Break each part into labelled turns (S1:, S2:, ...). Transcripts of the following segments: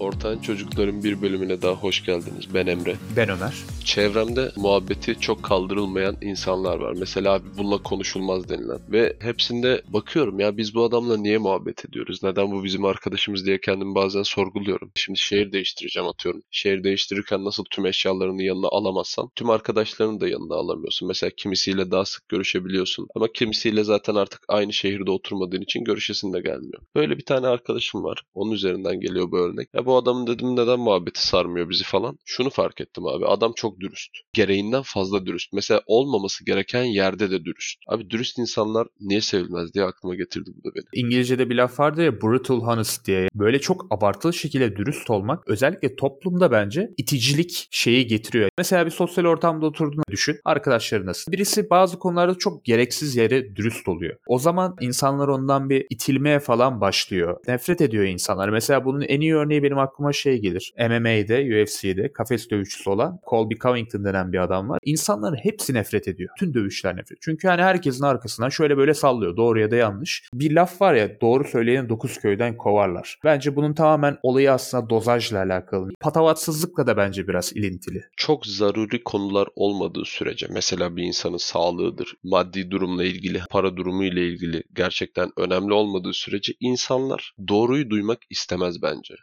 S1: Ortağın Çocukların bir bölümüne daha hoş geldiniz. Ben Emre.
S2: Ben Ömer.
S1: Çevremde muhabbeti çok kaldırılmayan insanlar var. Mesela abi bununla konuşulmaz denilen. Ve hepsinde bakıyorum ya biz bu adamla niye muhabbet ediyoruz? Neden bu bizim arkadaşımız diye kendimi bazen sorguluyorum. Şimdi şehir değiştireceğim atıyorum. Şehir değiştirirken nasıl tüm eşyalarını yanına alamazsan tüm arkadaşlarını da yanına alamıyorsun. Mesela kimisiyle daha sık görüşebiliyorsun. Ama kimisiyle zaten artık aynı şehirde oturmadığın için görüşesin de gelmiyor. Böyle bir tane arkadaşım var. Onun üzerinden geliyor bu örnek. Ya bu adamın dedim neden muhabbeti sarmıyor bizi falan. Şunu fark ettim abi. Adam çok dürüst. Gereğinden fazla dürüst. Mesela olmaması gereken yerde de dürüst. Abi dürüst insanlar niye sevilmez diye aklıma getirdi bu da beni.
S2: İngilizce'de bir laf vardı ya brutal honest diye. Böyle çok abartılı şekilde dürüst olmak özellikle toplumda bence iticilik şeyi getiriyor. Mesela bir sosyal ortamda oturduğunu düşün. Arkadaşlarınız. Birisi bazı konularda çok gereksiz yere dürüst oluyor. O zaman insanlar ondan bir itilmeye falan başlıyor. Nefret ediyor insanlar. Mesela bunun en iyi örneği benim aklıma şey gelir. MMA'de, UFC'de kafes dövüşçüsü olan Colby Covington denen bir adam var. İnsanların hepsi nefret ediyor. Tüm dövüşler nefret. Çünkü hani herkesin arkasından şöyle böyle sallıyor. Doğru ya da yanlış. Bir laf var ya doğru söyleyeni dokuz köyden kovarlar. Bence bunun tamamen olayı aslında dozajla alakalı. Patavatsızlıkla da bence biraz ilintili.
S1: Çok zaruri konular olmadığı sürece mesela bir insanın sağlığıdır, maddi durumla ilgili, para durumu ile ilgili gerçekten önemli olmadığı sürece insanlar doğruyu duymak istemez bence.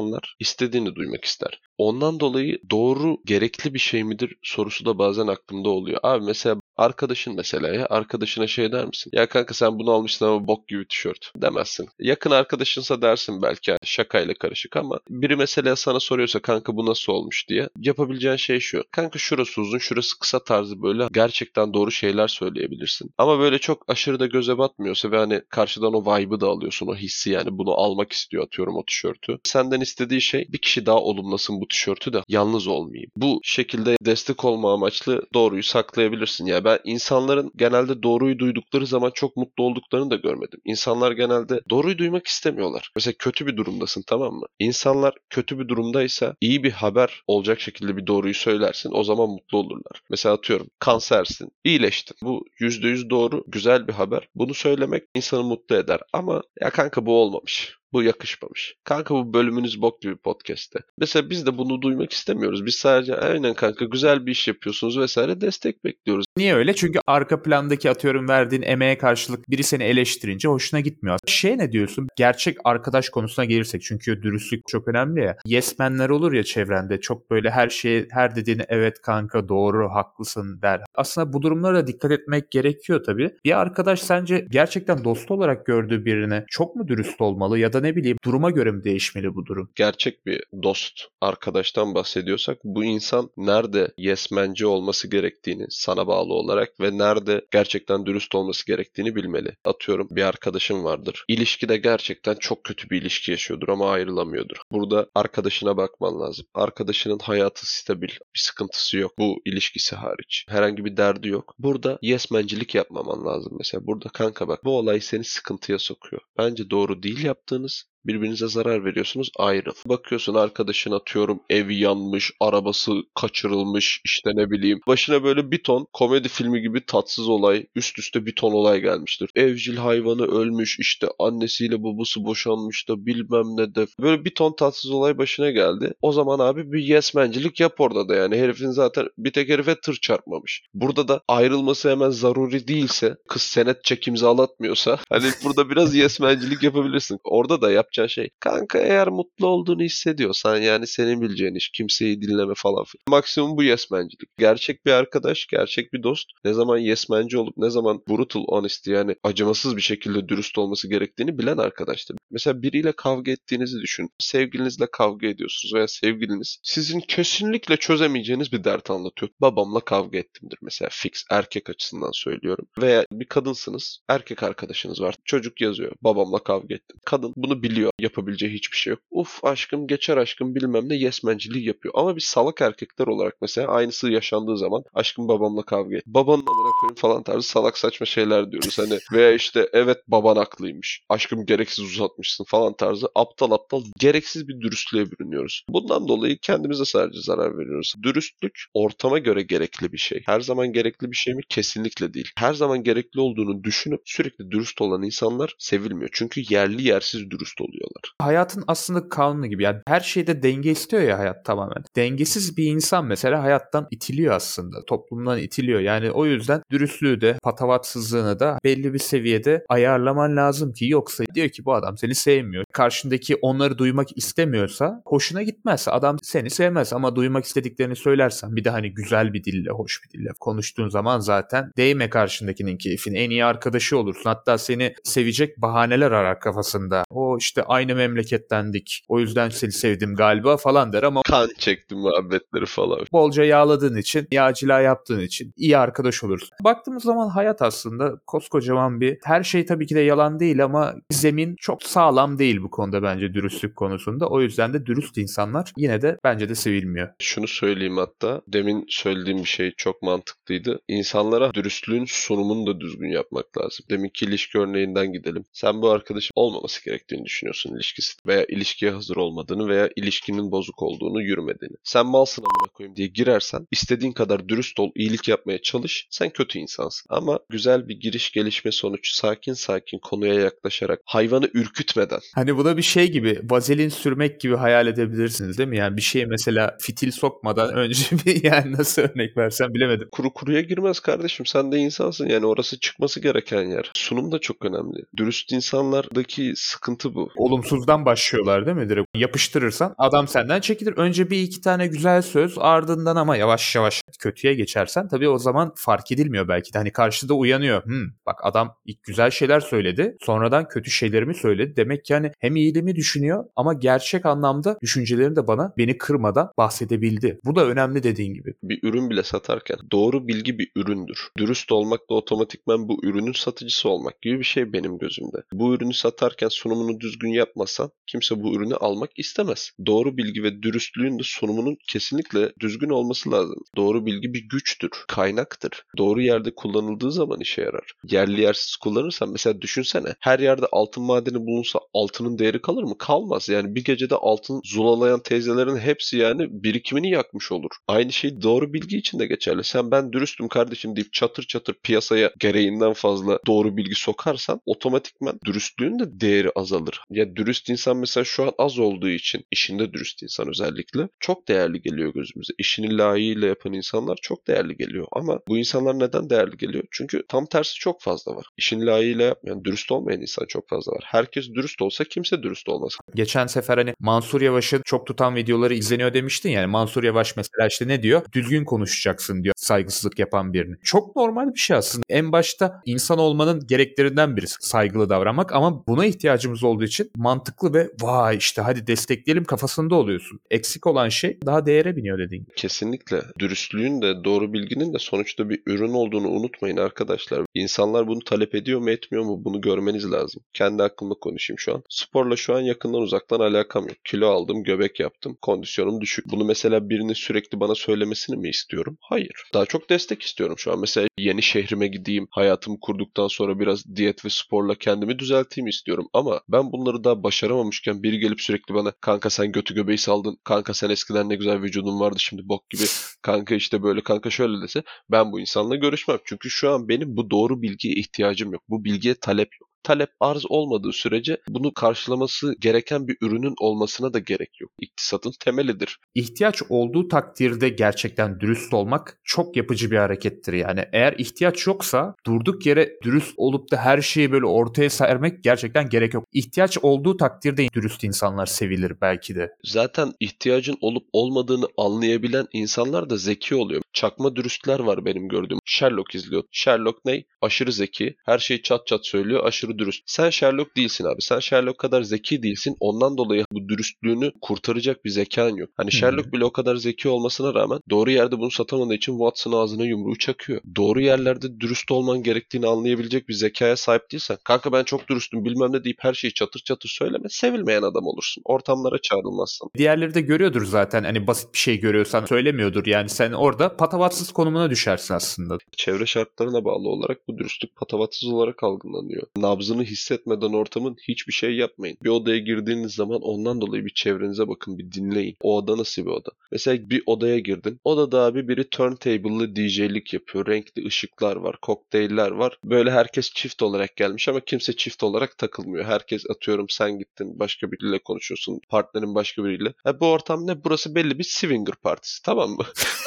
S1: İnsanlar istediğini duymak ister. Ondan dolayı doğru gerekli bir şey midir sorusu da bazen aklımda oluyor. Abi mesela arkadaşın mesela ya arkadaşına şey der misin? Ya kanka sen bunu almışsın ama bok gibi tişört demezsin. Yakın arkadaşınsa dersin belki şakayla karışık ama biri mesela sana soruyorsa kanka bu nasıl olmuş diye yapabileceğin şey şu. Kanka şurası uzun şurası kısa tarzı böyle gerçekten doğru şeyler söyleyebilirsin. Ama böyle çok aşırı da göze batmıyorsa ve hani karşıdan o vibe'ı da alıyorsun o hissi yani bunu almak istiyor atıyorum o tişörtü. Senden istediği şey bir kişi daha olumlasın bu tişörtü de yalnız olmayayım. Bu şekilde destek olma amaçlı doğruyu saklayabilirsin. Yani ben insanların genelde doğruyu duydukları zaman çok mutlu olduklarını da görmedim. İnsanlar genelde doğruyu duymak istemiyorlar. Mesela kötü bir durumdasın tamam mı? İnsanlar kötü bir durumdaysa iyi bir haber olacak şekilde bir doğruyu söylersin. O zaman mutlu olurlar. Mesela atıyorum kansersin, iyileştin. Bu %100 doğru, güzel bir haber. Bunu söylemek insanı mutlu eder. Ama ya kanka bu olmamış. Bu yakışmamış. Kanka bu bölümünüz bok gibi podcast'te. Mesela biz de bunu duymak istemiyoruz. Biz sadece aynen kanka güzel bir iş yapıyorsunuz vesaire destek bekliyoruz.
S2: Niye öyle? Çünkü arka plandaki atıyorum verdiğin emeğe karşılık biri seni eleştirince hoşuna gitmiyor. Şey ne diyorsun? Gerçek arkadaş konusuna gelirsek çünkü dürüstlük çok önemli ya. Yes menler olur ya çevrende çok böyle her şeye her dediğini evet kanka doğru haklısın der. Aslında bu durumlara dikkat etmek gerekiyor tabii. Bir arkadaş sence gerçekten dost olarak gördüğü birine çok mu dürüst olmalı ya da ne bileyim duruma göre mi değişmeli bu durum?
S1: Gerçek bir dost, arkadaştan bahsediyorsak bu insan nerede yesmenci olması gerektiğini sana bağlı olarak ve nerede gerçekten dürüst olması gerektiğini bilmeli. Atıyorum bir arkadaşım vardır. İlişkide gerçekten çok kötü bir ilişki yaşıyordur ama ayrılamıyordur. Burada arkadaşına bakman lazım. Arkadaşının hayatı stabil, bir sıkıntısı yok. Bu ilişkisi hariç. Herhangi bir derdi yok. Burada yesmencilik yapmaman lazım mesela. Burada kanka bak bu olay seni sıkıntıya sokuyor. Bence doğru değil knows birbirinize zarar veriyorsunuz ayrıl. Bakıyorsun arkadaşın atıyorum evi yanmış, arabası kaçırılmış işte ne bileyim. Başına böyle bir ton komedi filmi gibi tatsız olay üst üste bir ton olay gelmiştir. Evcil hayvanı ölmüş işte annesiyle babası boşanmış da bilmem ne de. Böyle bir ton tatsız olay başına geldi. O zaman abi bir yesmencilik yap orada da yani. Herifin zaten bir tek herife tır çarpmamış. Burada da ayrılması hemen zaruri değilse kız senet çek imzalatmıyorsa hani burada biraz yesmencilik yapabilirsin. Orada da yapacağın şey. Kanka eğer mutlu olduğunu hissediyorsan yani senin bileceğin iş kimseyi dinleme falan filan. Maksimum bu yesmencilik. Gerçek bir arkadaş, gerçek bir dost ne zaman yesmenci olup ne zaman brutal honest yani acımasız bir şekilde dürüst olması gerektiğini bilen arkadaştır. Mesela biriyle kavga ettiğinizi düşün. Sevgilinizle kavga ediyorsunuz veya sevgiliniz sizin kesinlikle çözemeyeceğiniz bir dert anlatıyor. Babamla kavga ettimdir mesela fix erkek açısından söylüyorum. Veya bir kadınsınız erkek arkadaşınız var. Çocuk yazıyor babamla kavga ettim. Kadın bunu biliyor yapabileceği hiçbir şey yok. Uf aşkım geçer aşkım bilmem ne yesmenciliği yapıyor. Ama biz salak erkekler olarak mesela aynısı yaşandığı zaman aşkım babamla kavga et. Babanın amına koyayım falan tarzı salak saçma şeyler diyoruz. Hani veya işte evet baban haklıymış. Aşkım gereksiz uzatmışsın falan tarzı aptal aptal gereksiz bir dürüstlüğe bürünüyoruz. Bundan dolayı kendimize sadece zarar veriyoruz. Dürüstlük ortama göre gerekli bir şey. Her zaman gerekli bir şey mi? Kesinlikle değil. Her zaman gerekli olduğunu düşünüp sürekli dürüst olan insanlar sevilmiyor. Çünkü yerli yersiz dürüst oluyor. Oluyorlar.
S2: Hayatın aslında kanunu gibi. Yani her şeyde denge istiyor ya hayat tamamen. Dengesiz bir insan mesela hayattan itiliyor aslında. Toplumdan itiliyor. Yani o yüzden dürüstlüğü de patavatsızlığını da belli bir seviyede ayarlaman lazım ki yoksa diyor ki bu adam seni sevmiyor. Karşındaki onları duymak istemiyorsa hoşuna gitmez. Adam seni sevmez ama duymak istediklerini söylersen bir de hani güzel bir dille, hoş bir dille konuştuğun zaman zaten değme karşındakinin keyfine. En iyi arkadaşı olursun. Hatta seni sevecek bahaneler arar kafasında. O işte aynı memlekettendik. O yüzden seni sevdim galiba falan der ama
S1: Kan çektim muhabbetleri falan.
S2: bolca yağladığın için, yağcılığa yaptığın için iyi arkadaş olursun. Baktığımız zaman hayat aslında koskocaman bir, her şey tabii ki de yalan değil ama zemin çok sağlam değil bu konuda bence dürüstlük konusunda. O yüzden de dürüst insanlar yine de bence de sevilmiyor.
S1: Şunu söyleyeyim hatta. Demin söylediğim bir şey çok mantıklıydı. İnsanlara dürüstlüğün sunumunu da düzgün yapmak lazım. Deminki ilişki örneğinden gidelim. Sen bu arkadaşın olmaması gerektiğini düşünüyorsun ilişkisi veya ilişkiye hazır olmadığını veya ilişkinin bozuk olduğunu yürümediğini. Sen malsın amına koyayım diye girersen istediğin kadar dürüst ol, iyilik yapmaya çalış. Sen kötü insansın. Ama güzel bir giriş gelişme sonuç sakin sakin konuya yaklaşarak hayvanı ürkütmeden
S2: Hani bu da bir şey gibi, vazelin sürmek gibi hayal edebilirsiniz değil mi? Yani bir şeye mesela fitil sokmadan önce bir yani nasıl örnek versem bilemedim.
S1: kuru kuruya girmez kardeşim. Sen de insansın yani orası çıkması gereken yer. Sunum da çok önemli. Dürüst insanlardaki sıkıntı bu.
S2: Olumsuzdan başlıyorlar değil mi? Direkt yapıştırırsan adam senden çekilir. Önce bir iki tane güzel söz ardından ama yavaş yavaş kötüye geçersen tabii o zaman fark edilmiyor belki de. Hani karşıda uyanıyor. Hmm, bak adam ilk güzel şeyler söyledi. Sonradan kötü şeylerimi söyledi. Demek ki hani hem iyiliğimi düşünüyor ama gerçek anlamda düşüncelerini de bana beni kırmadan bahsedebildi. Bu da önemli dediğin gibi.
S1: Bir ürün bile satarken doğru bilgi bir üründür. Dürüst olmak da otomatikman bu ürünün satıcısı olmak gibi bir şey benim gözümde. Bu ürünü satarken sunumunu düzgün yapmasan kimse bu ürünü almak istemez. Doğru bilgi ve dürüstlüğün de sunumunun kesinlikle düzgün olması lazım. Doğru bilgi bir güçtür, kaynaktır. Doğru yerde kullanıldığı zaman işe yarar. Yerli yersiz kullanırsan mesela düşünsene her yerde altın madeni bulunsa altının değeri kalır mı? Kalmaz. Yani bir gecede altın zulalayan teyzelerin hepsi yani birikimini yakmış olur. Aynı şey doğru bilgi için de geçerli. Sen ben dürüstüm kardeşim deyip çatır çatır piyasaya gereğinden fazla doğru bilgi sokarsan otomatikman dürüstlüğün de değeri azalır. Ya dürüst insan mesela şu an az olduğu için işinde dürüst insan özellikle çok değerli geliyor gözümüze. İşini layığıyla yapan insanlar çok değerli geliyor. Ama bu insanlar neden değerli geliyor? Çünkü tam tersi çok fazla var. İşini layığıyla yapmayan, dürüst olmayan insan çok fazla var. Herkes dürüst olsa kimse dürüst olmaz.
S2: Geçen sefer hani Mansur Yavaş'ın çok tutan videoları izleniyor demiştin yani Mansur Yavaş mesela işte ne diyor? Düzgün konuşacaksın diyor saygısızlık yapan birini. Çok normal bir şey aslında. En başta insan olmanın gereklerinden birisi saygılı davranmak ama buna ihtiyacımız olduğu için mantıklı ve vay işte hadi destekleyelim kafasında oluyorsun. Eksik olan şey daha değere biniyor dediğin gibi.
S1: Kesinlikle. Dürüstlüğün de doğru bilginin de sonuçta bir ürün olduğunu unutmayın arkadaşlar. İnsanlar bunu talep ediyor mu etmiyor mu bunu görmeniz lazım. Kendi hakkımda konuşayım şu an. Sporla şu an yakından uzaktan alakam yok. Kilo aldım, göbek yaptım. Kondisyonum düşük. Bunu mesela birinin sürekli bana söylemesini mi istiyorum? Hayır. Daha çok destek istiyorum şu an. Mesela yeni şehrime gideyim. Hayatımı kurduktan sonra biraz diyet ve sporla kendimi düzelteyim istiyorum. Ama ben bunları daha başaramamışken biri gelip sürekli bana kanka sen götü göbeği saldın. Kanka sen eskiden ne güzel vücudun vardı şimdi bok gibi. Kanka işte böyle kanka şöyle dese ben bu insanla görüşmem. Çünkü şu an benim bu doğru bilgiye ihtiyacım yok. Bu bilgiye talep yok. Talep arz olmadığı sürece bunu karşılaması gereken bir ürünün olmasına da gerek yok. İktisatın temelidir.
S2: İhtiyaç olduğu takdirde gerçekten dürüst olmak çok yapıcı bir harekettir yani. Eğer ihtiyaç yoksa durduk yere dürüst olup da her şeyi böyle ortaya sermek gerçekten gerek yok. İhtiyaç olduğu takdirde dürüst insanlar sevilir belki de.
S1: Zaten ihtiyacın olup olmadığını anlayabilen insanlar da zeki oluyor. Çakma dürüstler var benim gördüğüm. Sherlock izliyor. Sherlock ne? Aşırı zeki. Her şeyi çat çat söylüyor. Aşırı dürüst. Sen Sherlock değilsin abi. Sen Sherlock kadar zeki değilsin. Ondan dolayı bu dürüstlüğünü kurtaracak bir zekan yok. Hani Sherlock bile o kadar zeki olmasına rağmen doğru yerde bunu satamadığı için Watson ağzına yumruğu çakıyor. Doğru yerlerde dürüst olman gerektiğini anlayabilecek bir zekaya sahip değilsen kanka ben çok dürüstüm bilmem ne deyip her şeyi çatır çatır söyleme. Sevilmeyen adam olursun. Ortamlara çağrılmazsın.
S2: Diğerleri de görüyordur zaten. Hani basit bir şey görüyorsan söylemiyordur. Yani sen orada patavatsız konumuna düşersin aslında.
S1: Çevre şartlarına bağlı olarak bu dürüstlük patavatsız olarak algılanıyor. Nabzı nabzını hissetmeden ortamın hiçbir şey yapmayın. Bir odaya girdiğiniz zaman ondan dolayı bir çevrenize bakın, bir dinleyin. O oda nasıl bir oda? Mesela bir odaya girdin. Odada abi biri turntable'lı DJ'lik yapıyor. Renkli ışıklar var, kokteyller var. Böyle herkes çift olarak gelmiş ama kimse çift olarak takılmıyor. Herkes atıyorum sen gittin başka biriyle konuşuyorsun. Partnerin başka biriyle. Ha, bu ortam ne? Burası belli bir swinger partisi tamam mı?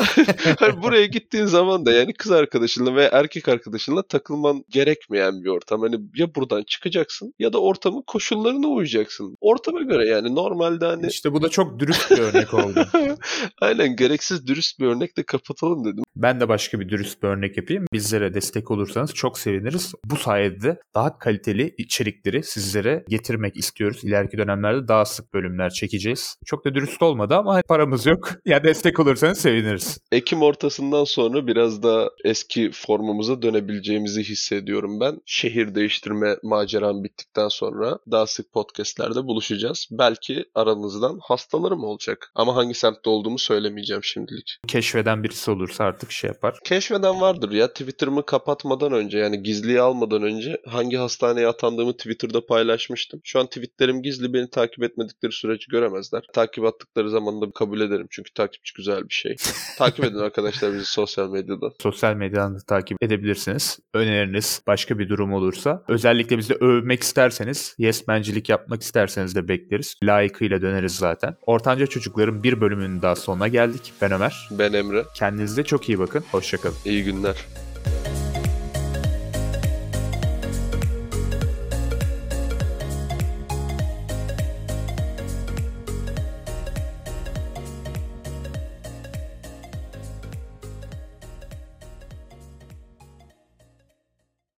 S1: hani buraya gittiğin zaman da yani kız arkadaşınla veya erkek arkadaşınla takılman gerekmeyen bir ortam. Hani ya buradan çıkacaksın ya da ortamın koşullarına uyacaksın. Ortama göre yani normalde hani
S2: İşte bu da çok dürüst bir örnek oldu.
S1: aynen gereksiz dürüst bir örnekle kapatalım dedim.
S2: Ben de başka bir dürüst bir örnek yapayım. Bizlere destek olursanız çok seviniriz. Bu sayede daha kaliteli içerikleri sizlere getirmek istiyoruz. İleriki dönemlerde daha sık bölümler çekeceğiz. Çok da dürüst olmadı ama paramız yok. Ya destek olursanız seviniriz.
S1: Ekim ortasından sonra biraz daha eski formumuza dönebileceğimizi hissediyorum ben. Şehir değiştirme maceram bittikten sonra daha sık podcastlerde buluşacağız. Belki aranızdan hastalarım olacak. Ama hangi semtte olduğumu söylemeyeceğim şimdilik.
S2: Keşfeden birisi olursa artık şey yapar.
S1: Keşfeden vardır ya Twitter'ımı kapatmadan önce yani gizliye almadan önce hangi hastaneye atandığımı Twitter'da paylaşmıştım. Şu an tweetlerim gizli beni takip etmedikleri sürece göremezler. Takip attıkları zaman da kabul ederim çünkü takipçi güzel bir şey. takip edin arkadaşlar bizi sosyal medyada.
S2: Sosyal medyadan da takip edebilirsiniz. Öneriniz başka bir durum olursa. Özellikle bizi övmek isterseniz, yesmencilik yapmak isterseniz de bekleriz. Layıkıyla döneriz zaten. Ortanca Çocukların bir bölümünün daha sonuna geldik. Ben Ömer.
S1: Ben Emre.
S2: Kendinize çok iyi bakın. Hoşçakalın.
S1: İyi günler.